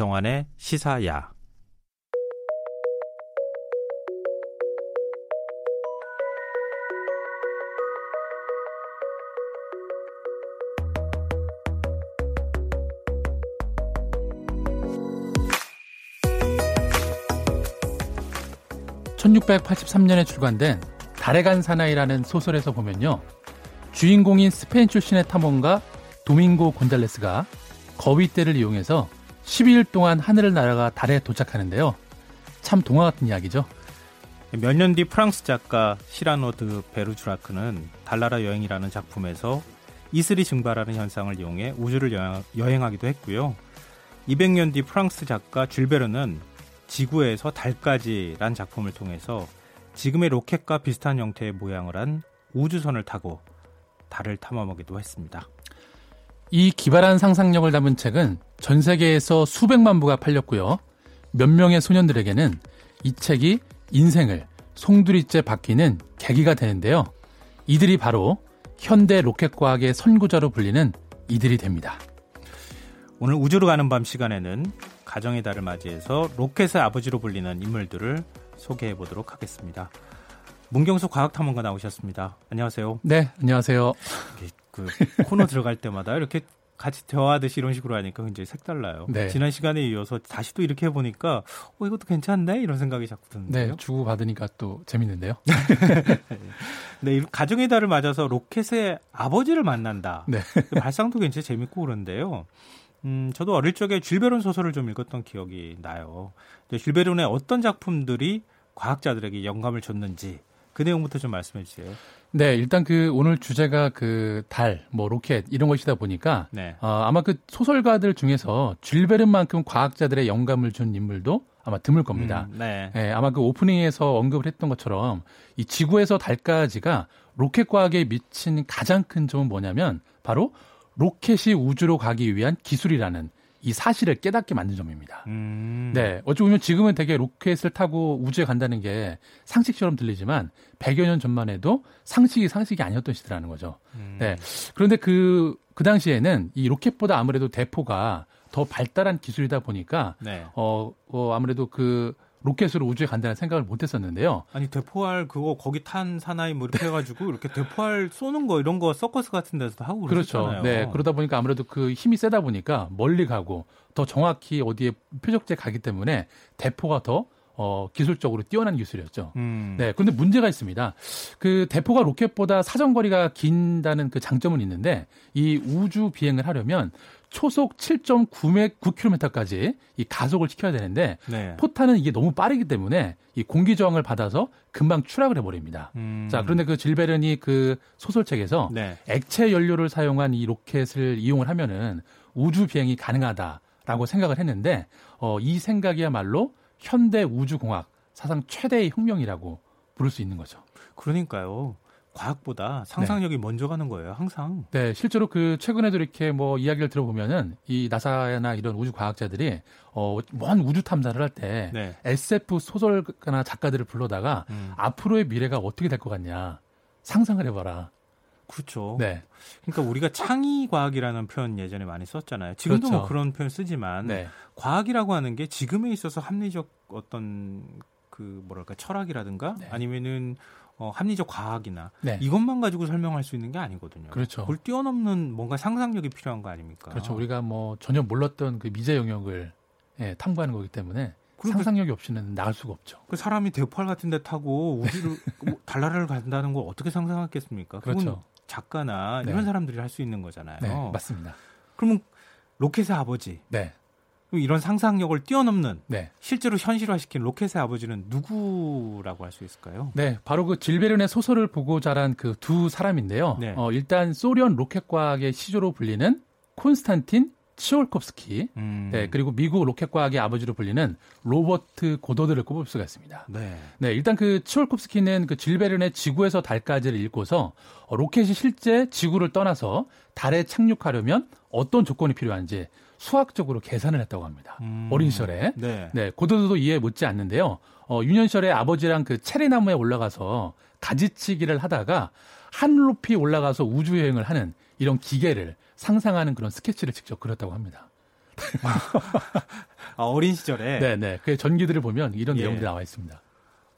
안성환의 시사야. (1683년에) 출간된 달에 간 사나이라는 소설에서 보면요 주인공인 스페인 출신의 탐험가 도밍고 곤잘레스가 거위떼를 이용해서 12일 동안 하늘을 날아가 달에 도착하는데요. 참 동화 같은 이야기죠. 몇 년 뒤 프랑스 작가 시라노 드 베르주라크는 달나라 여행이라는 작품에서 이슬이 증발하는 현상을 이용해 우주를 여행, 하기도 했고요. 200년 뒤 프랑스 작가 줄베르는 지구에서 달까지란 작품을 통해서 지금의 로켓과 비슷한 형태의 모양을 한 우주선을 타고 달을 탐험하기도 했습니다. 이 기발한 상상력을 담은 책은 전 세계에서 수백만 부가 팔렸고요. 몇 명의 소년들에게는 이 책이 인생을 송두리째 바뀌는 계기가 되는데요. 이들이 바로 현대 로켓 과학의 선구자로 불리는 이들이 됩니다. 오늘 우주로 가는 밤 시간에는 가정의 달을 맞이해서 로켓의 아버지로 불리는 인물들을 소개해 보도록 하겠습니다. 문경수 과학탐험가 나오셨습니다. 안녕하세요. 네, 안녕하세요. 그 코너 들어갈 때마다 이렇게 같이 대화하듯이 이런 식으로 하니까 굉장히 색달라요. 네. 지난 시간에 이어서 다시 또 이렇게 해보니까 어 이것도 괜찮네 이런 생각이 자꾸 드는데요. 네, 주고 받으니까 또 재밌는데요. 네, 가정의 달을 맞아서 로켓의 아버지를 만난다. 네. 그 발상도 굉장히 재밌고 그런데요. 음, 저도 어릴 적에 줄베론 소설을 좀 읽었던 기억이 나요. 쥘 베른의 어떤 작품들이 과학자들에게 영감을 줬는지 그 내용부터 좀 말씀해 주세요. 네, 일단 그 오늘 주제가 그 달, 뭐 로켓 이런 것이다 보니까 네. 어, 아마 그 소설가들 중에서 쥘 베른만큼 과학자들의 영감을 준 인물도 아마 드물 겁니다. 음, 네. 네. 아마 그 오프닝에서 언급을 했던 것처럼 이 지구에서 달까지가 로켓 과학에 미친 가장 큰 점은 뭐냐면 바로 로켓이 우주로 가기 위한 기술이라는 이 사실을 깨닫게 만든 점입니다. 음. 네. 어찌 보면 지금은 되게 로켓을 타고 우주에 간다는 게 상식처럼 들리지만 100여 년 전만 해도 상식이 상식이 아니었던 시대라는 거죠. 음. 네. 그런데 그, 그 당시에는 이 로켓보다 아무래도 대포가 더 발달한 기술이다 보니까 네. 어, 어 아무래도 그 로켓으로 우주에 간다는 생각을 못 했었는데요. 아니, 대포알 그거 거기 탄 사나이 뭐 이렇게 해가지고 이렇게 대포알 쏘는 거 이런 거 서커스 같은 데서도 하고 그렇죠. 그러잖아요. 네. 그러다 보니까 아무래도 그 힘이 세다 보니까 멀리 가고 더 정확히 어디에 표적지에 가기 때문에 대포가 더 어, 기술적으로 뛰어난 기술이었죠. 음. 네. 그런데 문제가 있습니다. 그 대포가 로켓보다 사정거리가 긴다는 그 장점은 있는데 이 우주 비행을 하려면 초속 7.9km까지 이 가속을 시켜야 되는데 네. 포탄은 이게 너무 빠르기 때문에 이 공기 저항을 받아서 금방 추락을 해버립니다. 음. 자 그런데 그 질베른이 그 소설책에서 네. 액체 연료를 사용한 이 로켓을 이용을 하면은 우주 비행이 가능하다라고 생각을 했는데 어, 이 생각이야말로 현대 우주공학 사상 최대의 혁명이라고 부를 수 있는 거죠. 그러니까요. 과학보다 상상력이 네. 먼저 가는 거예요, 항상. 네, 실제로 그 최근에도 이렇게 뭐 이야기를 들어보면은 이 나사나 이런 우주 과학자들이 어, 먼 우주 탐사를 할때 네. SF 소설가나 작가들을 불러다가 음. 앞으로의 미래가 어떻게 될 것 같냐 상상을 해봐라. 그렇죠. 네. 그러니까 우리가 창의 과학이라는 표현 예전에 많이 썼잖아요. 지금도 뭐 그렇죠. 뭐 그런 표현 쓰지만 네. 과학이라고 하는 게 지금에 있어서 합리적 어떤 그 뭐랄까 철학이라든가 네. 아니면은 어, 합리적 과학이나 네. 이것만 가지고 설명할 수 있는 게 아니거든요. 그렇죠. 그걸 뛰어넘는 뭔가 상상력이 필요한 거 아닙니까? 그렇죠. 우리가 뭐 전혀 몰랐던 그 미제 영역을 예, 탐구하는 거기 때문에 상상력이 없이는 나갈 수가 없죠. 그 사람이 대포알 같은 데 타고 우주를 뭐 달나라를 간다는 걸 어떻게 상상했겠습니까? 그렇죠. 작가나 네. 이런 사람들이 할 수 있는 거잖아요. 네, 맞습니다. 그러면 로켓의 아버지. 네. 이런 상상력을 뛰어넘는 네. 실제로 현실화시킨 로켓의 아버지는 누구라고 할 수 있을까요? 네, 바로 그 쥘 베른의 소설을 보고 자란 그 두 사람인데요. 네. 어, 일단 소련 로켓과학의 시조로 불리는 콘스탄틴 치올콥스키, 음. 네, 그리고 미국 로켓과학의 아버지로 불리는 로버트 고더드를 꼽을 수가 있습니다. 네. 네, 일단 그 치올콥스키는 그 쥘 베른의 지구에서 달까지를 읽고서 어, 로켓이 실제 지구를 떠나서 달에 착륙하려면 어떤 조건이 필요한지 수학적으로 계산을 했다고 합니다. 음. 어린 시절에. 네. 네. 고도도 이해 못지 않는데요. 어, 유년 시절에 아버지랑 그 체리나무에 올라가서 가지치기를 하다가 한 높이 올라가서 우주 여행을 하는 이런 기계를 상상하는 그런 스케치를 직접 그렸다고 합니다. 아, 어린 시절에. 네네. 그 전기들을 보면 이런 예. 내용들이 나와 있습니다.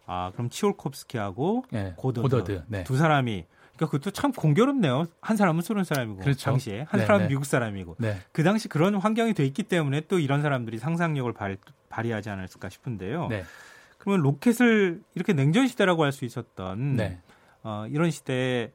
아 그럼 치올콥스키하고 네. 고더드, 고더드 네. 두 사람이 그러니까 그것도 참 공교롭네요. 한 사람은 소련 사람이고 그렇죠. 당시에 한 네, 사람은 네. 미국 사람이고 네. 그 당시 그런 환경이 돼 있기 때문에 또 이런 사람들이 상상력을 발, 발휘하지 않았을까 싶은데요. 네. 그러면 로켓을 이렇게 냉전 시대라고 할 수 있었던 네. 어, 이런 시대에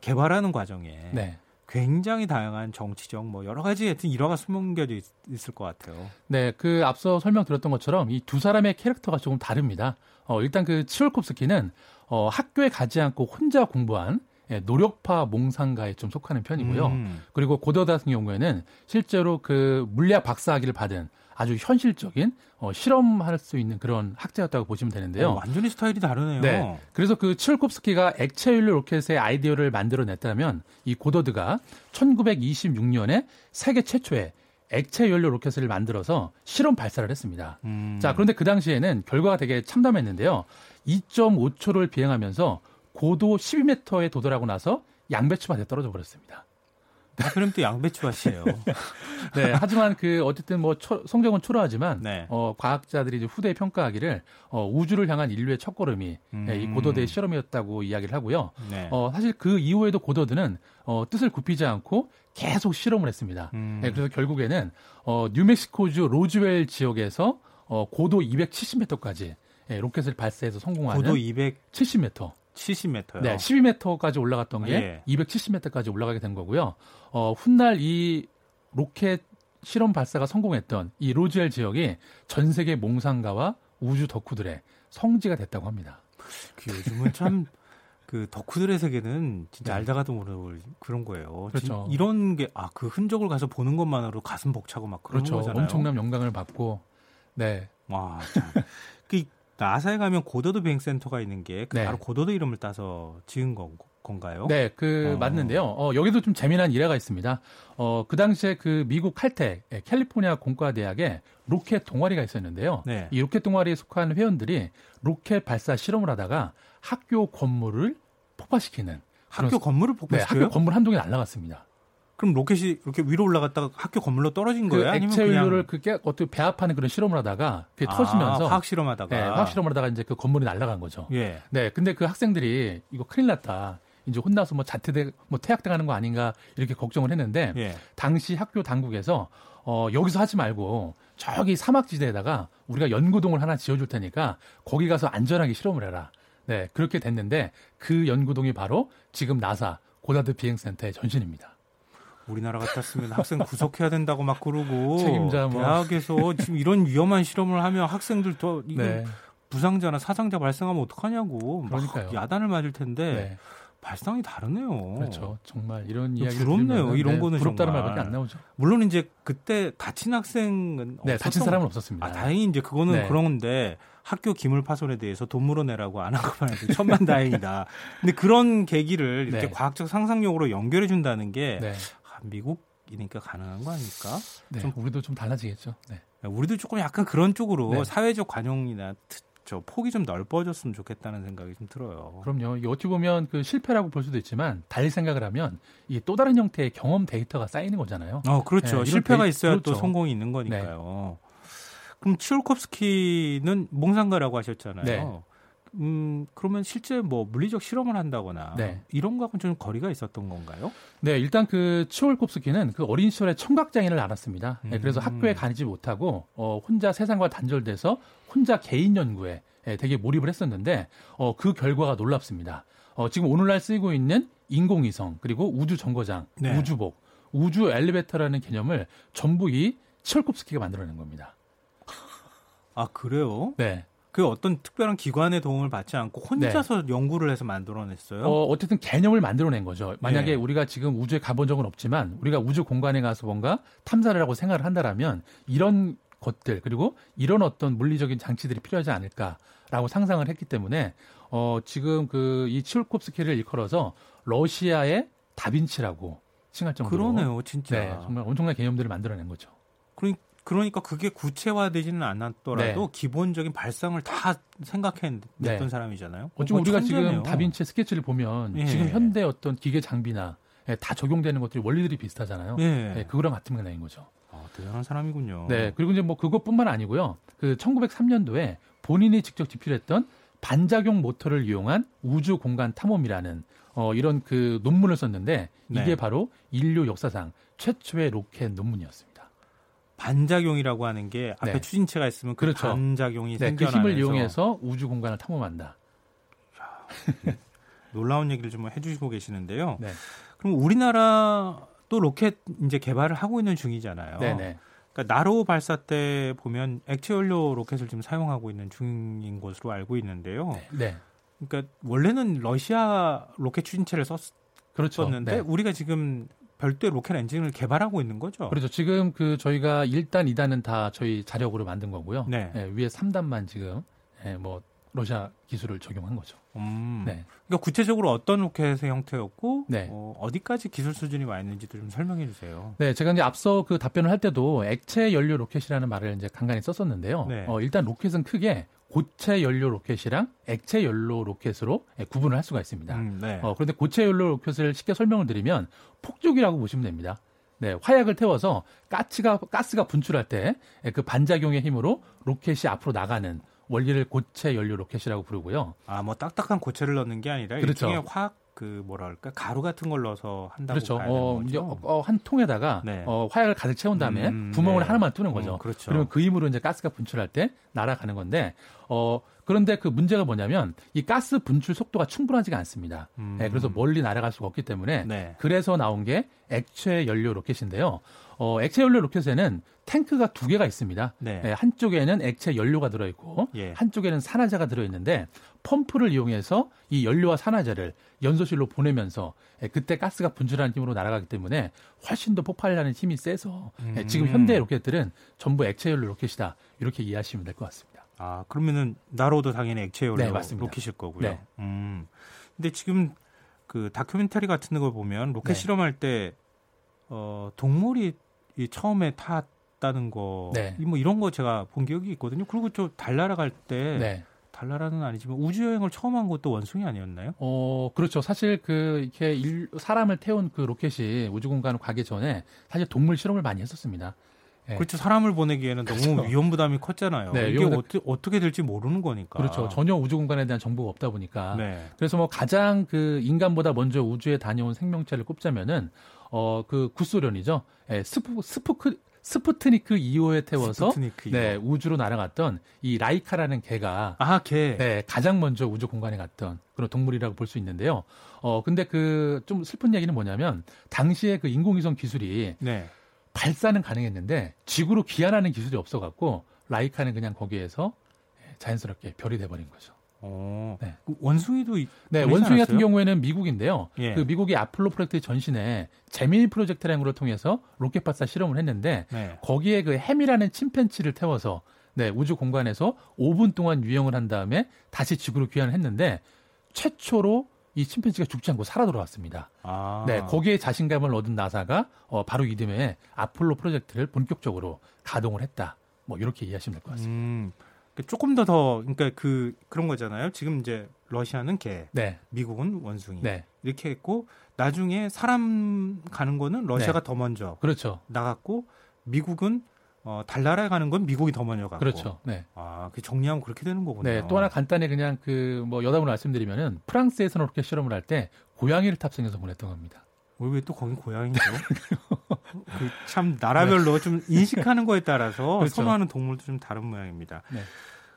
개발하는 과정에 네. 굉장히 다양한 정치적 뭐 여러 가지 하여튼 일화가 숨겨져 있, 을것 같아요. 네, 그 앞서 설명드렸던 것처럼 이 두 사람의 캐릭터가 조금 다릅니다. 어, 일단 그 치올콥스키는 어, 학교에 가지 않고 혼자 공부한 예, 노력파 몽상가에 좀 속하는 편이고요. 음. 그리고 고더드 같은 경우에는 실제로 그 물리학 박사학위를 받은 아주 현실적인 어, 실험할 수 있는 그런 학자였다고 보시면 되는데요. 어, 완전히 스타일이 다르네요. 네. 그래서 그 치올콥스키가 액체 연료 로켓의 아이디어를 만들어냈다면 이 고더드가 1926년에 세계 최초의 액체 연료 로켓을 만들어서 실험 발사를 했습니다. 음. 자, 그런데 그 당시에는 결과가 되게 참담했는데요. 2.5초를 비행하면서 고도 12m에 도달하고 나서 양배추밭에 떨어져 버렸습니다. 아, 그럼 또 양배추밭이에요. 네, 하지만 그 어쨌든 뭐 초, 성적은 초라하지만 네. 어, 과학자들이 이제 후대에 평가하기를 어, 우주를 향한 인류의 첫걸음이 음. 네, 이 고더드의 실험이었다고 이야기를 하고요. 네. 어, 사실 그 이후에도 고더드는 어, 뜻을 굽히지 않고 계속 실험을 했습니다. 음. 네, 그래서 결국에는 어, 뉴멕시코주 로즈웰 지역에서 어, 고도 270m까지 예, 로켓을 발사해서 성공하는 고도 270m. 70m요. 네, 12m까지 올라갔던 게 예. 270m까지 올라가게 된 거고요. 어, 훗날 이 로켓 실험 발사가 성공했던 이 로즈웰 지역이 전 세계 몽상가와 우주 덕후들의 성지가 됐다고 합니다. 그 요즘은 참 그 덕후들의 세계는 진짜 네. 알다가도 모르는 그런 거예요. 그렇죠. 이런 게 아 그 흔적을 가서 보는 것만으로 가슴 벅차고 막 그런 그렇죠. 거잖아요. 엄청난 영광을 받고 네. 와, 참. 그 나사에 가면 고더드 비행센터가 있는 게 그 네. 바로 고더드 이름을 따서 지은 건, 건가요? 네, 그 어. 맞는데요. 어, 여기도 좀 재미난 일화가 있습니다. 어, 그 당시에 그 미국 칼텍 예, 캘리포니아 공과 대학에 로켓 동아리가 있었는데요. 네. 이 로켓 동아리에 속한 회원들이 로켓 발사 실험을 하다가 학교 건물을 폭파시키는 학교 건물을 폭파시켜요? 네, 학교 건물 한 동이 날라갔습니다. 그럼 로켓이 이렇게 위로 올라갔다가 학교 건물로 떨어진 그 거예요? 아니면 액체 연료를 그게 어떻게 배합하는 그런 실험을 하다가 그게 아, 터지면서 화학 실험하다가 네, 화학 실험을 하다가 이제 그 건물이 날아간 거죠. 예. 네, 근데 그 학생들이 이거 큰일 났다. 이제 혼나서 뭐 자퇴돼 뭐 퇴학당하는 거 아닌가 이렇게 걱정을 했는데 예. 당시 학교 당국에서 어 여기서 하지 말고 저기 사막지대에다가 우리가 연구동을 하나 지어줄 테니까 거기 가서 안전하게 실험을 해라. 네, 그렇게 됐는데 그 연구동이 바로 지금 나사 고다드 비행센터의 전신입니다. 우리나라 같았으면 학생 구속해야 된다고 막 그러고 책임자 뭐. 대학에서 지금 이런 위험한 실험을 하면 학생들 더 이거 네. 부상자나 사상자 발생하면 어떡하냐고 그러니까요. 야단을 맞을 텐데 네. 발상이 다르네요. 그렇죠. 정말 이런 이야기 부럽네요. 이런 네, 거는 부럽다는 말밖에 안 나오죠. 물론 이제 그때 다친 학생은 네, 다친 사람은 없었습니다. 아, 다행히 이제 그거는 네. 그런 건데 학교 기물 파손에 대해서 돈 물어내라고 안 한 것만 해도 천만 다행이다. 근데 그런 계기를 이렇게 네. 과학적 상상력으로 연결해 준다는 게 네. 미국이니까 가능한 거 아닙니까? 네, 좀 우리도 좀 달라지겠죠. 네. 우리도 조금 약간 그런 쪽으로 네. 사회적 관용이나 저 폭이 좀 넓어졌으면 좋겠다는 생각이 좀 들어요. 그럼요. 이 어찌 보면 그 실패라고 볼 수도 있지만 달리 생각을 하면 이게 또 다른 형태의 경험 데이터가 쌓이는 거잖아요. 어, 그렇죠. 네, 실패가 데이... 있어야 그렇죠. 또 성공이 있는 거니까요. 네. 그럼 치올콥스키는 몽상가라고 하셨잖아요. 네. 음, 그러면 실제 뭐 물리적 실험을 한다거나 네. 이런 거하고는 좀 거리가 있었던 건가요? 네, 일단 그 치올콥스키는 그 어린 시절에 청각장애를 앓았습니다. 네, 그래서 음. 학교에 가지 못하고 어, 혼자 세상과 단절돼서 혼자 개인 연구에 예, 되게 몰입을 했었는데 어, 그 결과가 놀랍습니다. 어, 지금 오늘날 쓰이고 있는 인공위성 그리고 우주 정거장, 네. 우주복, 우주 엘리베이터라는 개념을 전부 이 치올콥스키가 만들어낸 겁니다. 아 그래요? 네. 그 어떤 특별한 기관의 도움을 받지 않고 혼자서 네. 연구를 해서 만들어냈어요. 어, 어쨌든 개념을 만들어낸 거죠. 만약에 네. 우리가 지금 우주에 가본 적은 없지만 우리가 우주 공간에 가서 뭔가 탐사를 하고 생활을 한다라면 이런 것들 그리고 이런 어떤 물리적인 장치들이 필요하지 않을까라고 상상을 했기 때문에 어, 지금 그 이 치올콥스키를 일컬어서 러시아의 다빈치라고 칭할 정도로 그러네요, 진짜. 네, 정말 엄청난 개념들을 만들어낸 거죠. 그러니까 그러니까 그게 구체화되지는 않았더라도 네. 기본적인 발상을 다 생각해냈던 네. 사람이잖아요. 어쩌면 우리가 천재네요. 지금 다빈치 스케치를 보면 예. 지금 현대 어떤 기계 장비나 예, 다 적용되는 것들이 원리들이 비슷하잖아요. 예. 예, 그거랑 같은 맥락인 거죠. 아, 대단한 사람이군요. 네. 그리고 이제 뭐 그것뿐만 아니고요. 그 1903년도에 본인이 직접 집필했던 반작용 모터를 이용한 우주 공간 탐험이라는 어, 이런 그 논문을 썼는데 이게 네. 바로 인류 역사상 최초의 로켓 논문이었습니다. 반작용이라고 하는 게 앞에 네. 추진체가 있으면 그 그렇죠. 반작용이 네, 생겨나면서 그 힘을 이용해서 우주 공간을 탐험한다. 놀라운 얘기를 좀 해주시고 계시는데요. 네. 그럼 우리나라 또 로켓 이제 개발을 하고 있는 중이잖아요. 네네. 그러니까 나로 발사 때 보면 액체 연료 로켓을 지금 사용하고 있는 중인 것으로 알고 있는데요. 네. 네. 그러니까 원래는 러시아 로켓 추진체를 썼, 그렇죠. 썼는데 네. 우리가 지금 별도의 로켓 엔진을 개발하고 있는 거죠. 그렇죠. 지금 그 저희가 1단, 2단은 다 저희 자력으로 만든 거고요. 네. 네 위에 3단만 지금 네, 뭐 러시아 기술을 적용한 거죠. 음. 네. 그러니까 구체적으로 어떤 로켓의 형태였고 네. 어디까지 기술 수준이 와 있는지도 좀 설명해 주세요. 네, 제가 이제 앞서 그 답변을 할 때도 액체 연료 로켓이라는 말을 이제 간간히 썼었는데요. 네. 어, 일단 로켓은 크게 고체 연료 로켓이랑 액체 연료 로켓으로 예, 구분을 할 수가 있습니다. 음, 네. 어, 그런데 고체 연료 로켓을 쉽게 설명을 드리면 폭죽이라고 보시면 됩니다. 네, 화약을 태워서 가스가 가스가 분출할 때 그 반작용의 힘으로 로켓이 앞으로 나가는 원리를 고체 연료 로켓이라고 부르고요. 아, 뭐 딱딱한 고체를 넣는 게 아니라 그렇죠. 화약 그 뭐랄까 가루 같은 걸 넣어서 한다고 그렇죠. 어, 이제 어, 한 통에다가 네. 어, 화약을 가득 채운 다음에 음, 구멍을 네. 하나만 뚫는 거죠. 어, 그렇죠. 그러면 그 힘으로 이제 가스가 분출할 때 날아가는 건데 어 그런데 그 문제가 뭐냐면 이 가스 분출 속도가 충분하지가 않습니다. 음. 네, 그래서 멀리 날아갈 수가 없기 때문에 네. 그래서 나온 게 액체 연료 로켓인데요. 어, 액체 연료 로켓에는 탱크가 두 개가 있습니다. 네. 네, 한쪽에는 액체 연료가 들어있고 예. 한쪽에는 산화제가 들어있는데 펌프를 이용해서 이 연료와 산화제를 연소실로 보내면서 예, 그때 가스가 분출하는 힘으로 날아가기 때문에 훨씬 더 폭발하는 힘이 세서 예, 음. 지금 현대 로켓들은 전부 액체 연료 로켓이다 이렇게 이해하시면 될 것 같습니다. 아 그러면은 나로도 당연히 액체 연료 네, 로켓일 거고요. 네. 음. 근데 지금 그 다큐멘터리 같은 걸 보면 로켓 네. 실험할 때 어, 동물이 이 처음에 탔다는 거, 네. 뭐 이런 거 제가 본 기억이 있거든요. 그리고 저 달나라 갈때 네. 달나라는 아니지만 우주 여행을 처음 한 것도 원숭이 아니었나요? 어, 그렇죠. 사실 그 이렇게 일, 사람을 태운 그 로켓이 우주 공간을 가기 전에 사실 동물 실험을 많이 했었습니다. 네. 그렇죠. 사람을 보내기에는 그렇죠. 너무 위험 부담이 컸잖아요. 네, 이게 어떻게, 어떻게 될지 모르는 거니까. 그렇죠. 전혀 우주 공간에 대한 정보가 없다 보니까. 네. 그래서 뭐 가장 그 인간보다 먼저 우주에 다녀온 생명체를 꼽자면은 어, 그 구소련이죠. 예, 스푸, 스푸크, 스푸트니크 2호에 태워서 스푸트니크 2호. 네, 우주로 날아갔던 이 라이카라는 개가 아, 개. 네, 가장 먼저 우주 공간에 갔던 그런 동물이라고 볼 수 있는데요. 어, 근데 그 좀 슬픈 얘기는 뭐냐면 당시에 그 인공위성 기술이 네. 발사는 가능했는데 지구로 귀환하는 기술이 없어 갖고 라이카는 그냥 거기에서 자연스럽게 별이 돼 버린 거죠. 어, 네. 그 원숭이도 네 원숭이 같은 경우에는 미국인데요. 예. 그 미국의 아폴로 프로젝트 전신에 제미니 프로젝트라는 걸 통해서 로켓 발사 실험을 했는데 네. 거기에 그 햄이라는 침팬지를 태워서 네 우주 공간에서 5분 동안 유영을 한 다음에 다시 지구로 귀환을 했는데 최초로 이 침팬지가 죽지 않고 살아 돌아왔습니다. 아. 네, 거기에 자신감을 얻은 나사가 어, 바로 이듬해 아폴로 프로젝트를 본격적으로 가동을 했다. 뭐 이렇게 이해하시면 될 것 같습니다. 음. 그러니까 조금 더 더 그러니까 그 그런 거잖아요. 지금 이제 러시아는 개, 네. 미국은 원숭이 네. 이렇게 했고 나중에 사람 가는 거는 러시아가 네. 더 먼저 그렇죠. 나갔고 미국은 어, 달나라에 가는 건 미국이 더 먼저 가고. 그렇죠. 네. 아, 그 정리하면 그렇게 되는 거군요. 네. 또 하나 간단히 그냥 그 뭐 여담으로 말씀드리면은 프랑스에서는 그렇게 실험을 할 때 고양이를 탑승해서 보냈던 겁니다. 왜또 거기 고양이죠? 그 참 나라별로 네. 좀 인식하는 거에 따라서 그렇죠. 선호하는 동물도 좀 다른 모양입니다. 네.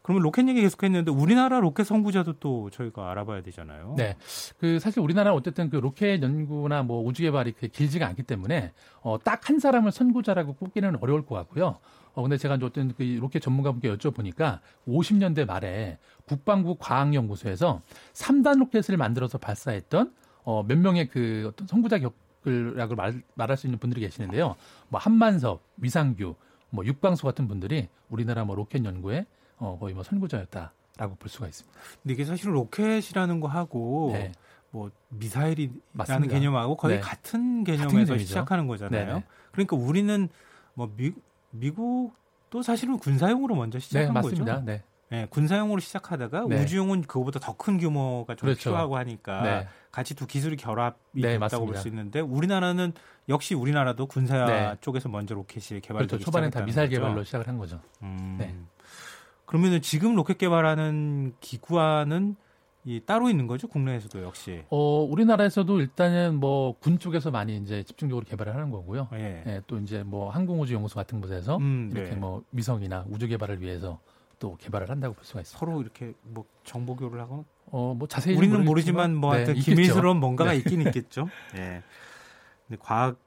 그러면 로켓 얘기 계속했는데 우리나라 로켓 선구자도 또 저희가 알아봐야 되잖아요. 네, 그 사실 우리나라 어쨌든 그 로켓 연구나 뭐 우주 개발이 그 길지가 않기 때문에 어, 딱 한 사람을 선구자라고 꼽기는 어려울 것 같고요. 어, 근데 제가 어떤 그 로켓 전문가분께 여쭤보니까 50년대 말에 국방부 과학연구소에서 3단 로켓을 만들어서 발사했던 어, 몇 명의 그 어떤 선구자 격을라고 말, 말할 수 있는 분들이 계시는데요. 뭐 한만섭, 위상규, 뭐 육광수 같은 분들이 우리나라 뭐 로켓 연구에 어, 거의 뭐 선구자였다라고 볼 수가 있습니다. 근데 이게 사실은 로켓이라는 거 하고 네. 뭐 미사일이라는 맞습니다. 개념하고 거의 네. 같은 개념에서 같은 시작하는 거잖아요. 네네. 그러니까 우리는 뭐 미, 미국도 사실은 군사용으로 먼저 시작한 네, 맞습니다. 거죠. 네. 네, 군사용으로 시작하다가 네. 우주용은 그거보다 더 큰 규모가 좀 그렇죠. 필요하고 하니까 네. 같이 두 기술이 결합이 네, 됐다고 볼 수 있는데 우리나라는 역시 우리나라도 군사 네. 쪽에서 먼저 로켓이 개발되기 그렇죠. 초반에 다 미사일 거죠. 개발로 시작을 한 거죠. 음. 네. 그러면은 지금 로켓 개발하는 기구와는 이 따로 있는 거죠 국내에서도 역시. 어 우리나라에서도 일단은 뭐 군 쪽에서 많이 이제 집중적으로 개발을 하는 거고요. 예. 예 또 이제 뭐 항공우주연구소 같은 곳에서 음, 이렇게 네. 뭐 위성이나 우주 개발을 위해서 또 개발을 한다고 볼 수가 있습니다. 서로 이렇게 뭐 정보 교류를 하고 어 뭐 자세히 우리는 모르지만 뭐 하여튼 네, 기밀스러운 뭔가가 네. 있긴 있겠죠. 예. 근데 과학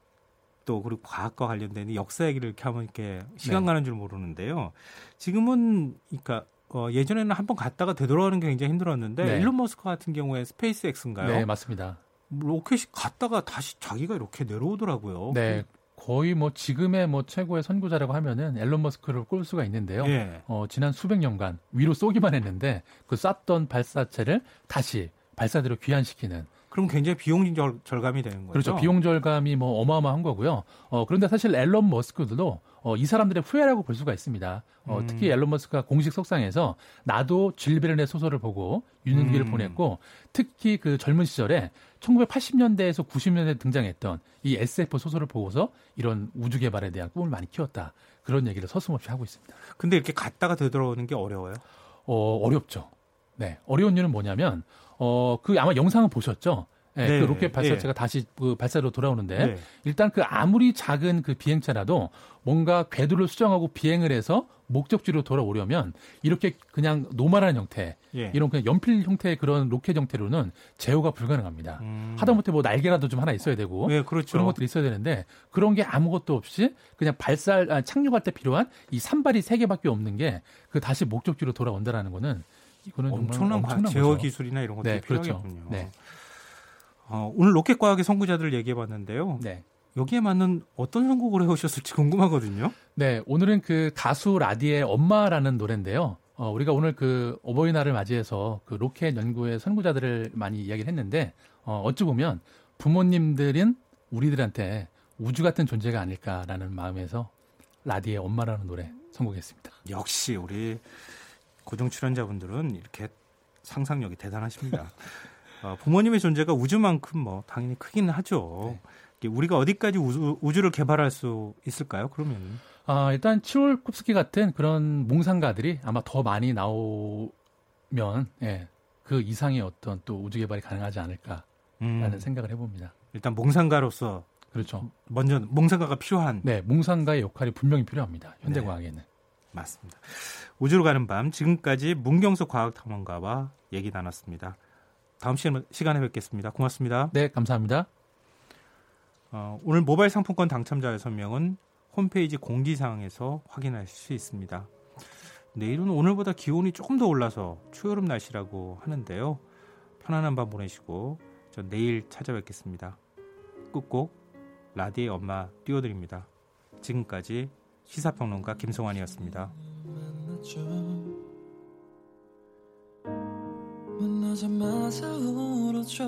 또 그리고 과학과 관련된 역사 얘기를 이렇게 하면 이렇게 시간 네. 가는 줄 모르는데요. 지금은 그러니까 어, 예전에는 한 번 갔다가 되돌아오는 게 굉장히 힘들었는데 네. 일론 머스크 같은 경우에 스페이스 X인가요? 네, 맞습니다. 로켓이 갔다가 다시 자기가 이렇게 내려오더라고요. 네. 거의 뭐 지금의 뭐 최고의 선구자라고 하면은 일론 머스크를 꼽을 수가 있는데요. 예. 어, 지난 수백 년간 위로 쏘기만 했는데 그 쐈던 발사체를 다시 발사대로 귀환시키는 그럼 굉장히 비용 절, 절감이 되는 거죠. 그렇죠. 비용 절감이 뭐 어마어마한 거고요. 어, 그런데 사실 앨런 머스크도 어, 이 사람들의 후예라고 볼 수가 있습니다. 어, 음. 특히 앨런 머스크가 공식 속상에서 나도 질 베른의 소설을 보고 유능기를 음. 보냈고 특히 그 젊은 시절에 1980년대에서 90년대에 등장했던 이 SF 소설을 보고서 이런 우주 개발에 대한 꿈을 많이 키웠다. 그런 얘기를 서슴없이 하고 있습니다. 근데 이렇게 갔다가 되돌아오는 게 어려워요? 어, 어렵죠. 네. 어려운 이유는 뭐냐면 어, 그 아마 영상을 보셨죠? 네, 네, 그 로켓 발사체가 네. 다시 그 발사대로 돌아오는데 네. 일단 그 아무리 작은 그 비행체라도 뭔가 궤도를 수정하고 비행을 해서 목적지로 돌아오려면 이렇게 그냥 normal한 형태 예. 이런 그냥 연필 형태의 그런 로켓 형태로는 제어가 불가능합니다. 음. 하다못해 뭐 날개라도 좀 하나 있어야 되고 네, 그렇죠. 그런 것들이 있어야 되는데 그런 게 아무것도 없이 그냥 발사 아, 착륙할 때 필요한 이 삼발이 세 개밖에 없는 게 그 다시 목적지로 돌아온다라는 거는 이거는 엄청난, 엄청난 제어 기술이나 이런 것들이 네, 그렇죠. 필요하겠군요. 네. 어, 오늘 로켓 과학의 선구자들 얘기해 봤는데요. 네. 여기에 맞는 어떤 선곡을 해오셨을지 궁금하거든요. 네, 오늘은 그 가수 라디의 엄마라는 노래인데요. 어, 우리가 오늘 그 어버이날을 맞이해서 그 로켓 연구의 선구자들을 많이 이야기를 했는데, 어, 어찌 보면 부모님들인 우리들한테 우주 같은 존재가 아닐까라는 마음에서 라디의 엄마라는 노래 선곡했습니다. 역시 우리 고정 출연자분들은 이렇게 상상력이 대단하십니다. 어, 부모님의 존재가 우주만큼 뭐 당연히 크기는 하죠. 네. 우리가 어디까지 우주, 우주를 개발할 수 있을까요? 그러면 아, 일단 치올콥스키 같은 그런 몽상가들이 아마 더 많이 나오면 예, 그 이상의 어떤 또 우주 개발이 가능하지 않을까라는 음. 생각을 해봅니다. 일단 몽상가로서 그렇죠. 먼저 몽상가가 필요한. 네, 몽상가의 역할이 분명히 필요합니다. 현대 네. 과학에는. 맞습니다. 우주로 가는 밤 지금까지 문경수 과학탐험가와 얘기 나눴습니다. 다음 시간에 뵙겠습니다. 고맙습니다. 네, 감사합니다. 어, 오늘 모바일 상품권 당첨자 6명은 홈페이지 공지사항에서 확인할 수 있습니다. 내일은 오늘보다 기온이 조금 더 올라서 추여름 날씨라고 하는데요. 편안한 밤 보내시고 전 내일 찾아뵙겠습니다. 끝곡 라디의 엄마 띄워드립니다. 지금까지 시사평론가 김성환이었습니다. 만나자마자 울었죠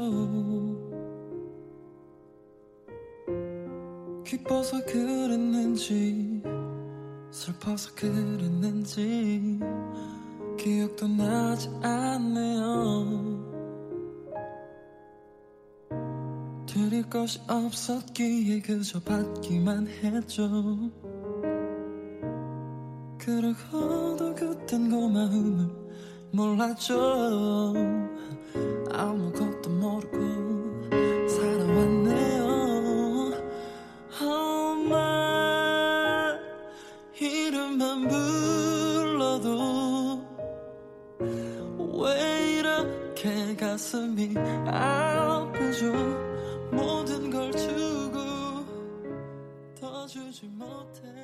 기뻐서 그랬는지 슬퍼서 그랬는지 기억도 나지 않네요. 드릴 것이 없었기에 그저 받기만 했죠 그러고도 그땐 고마움을 몰랐죠. 아무것도 모르고 살아왔네요. 엄마 이름만 불러도 왜 이렇게 가슴이 아프죠? 모든 걸 주고 더 주지 못해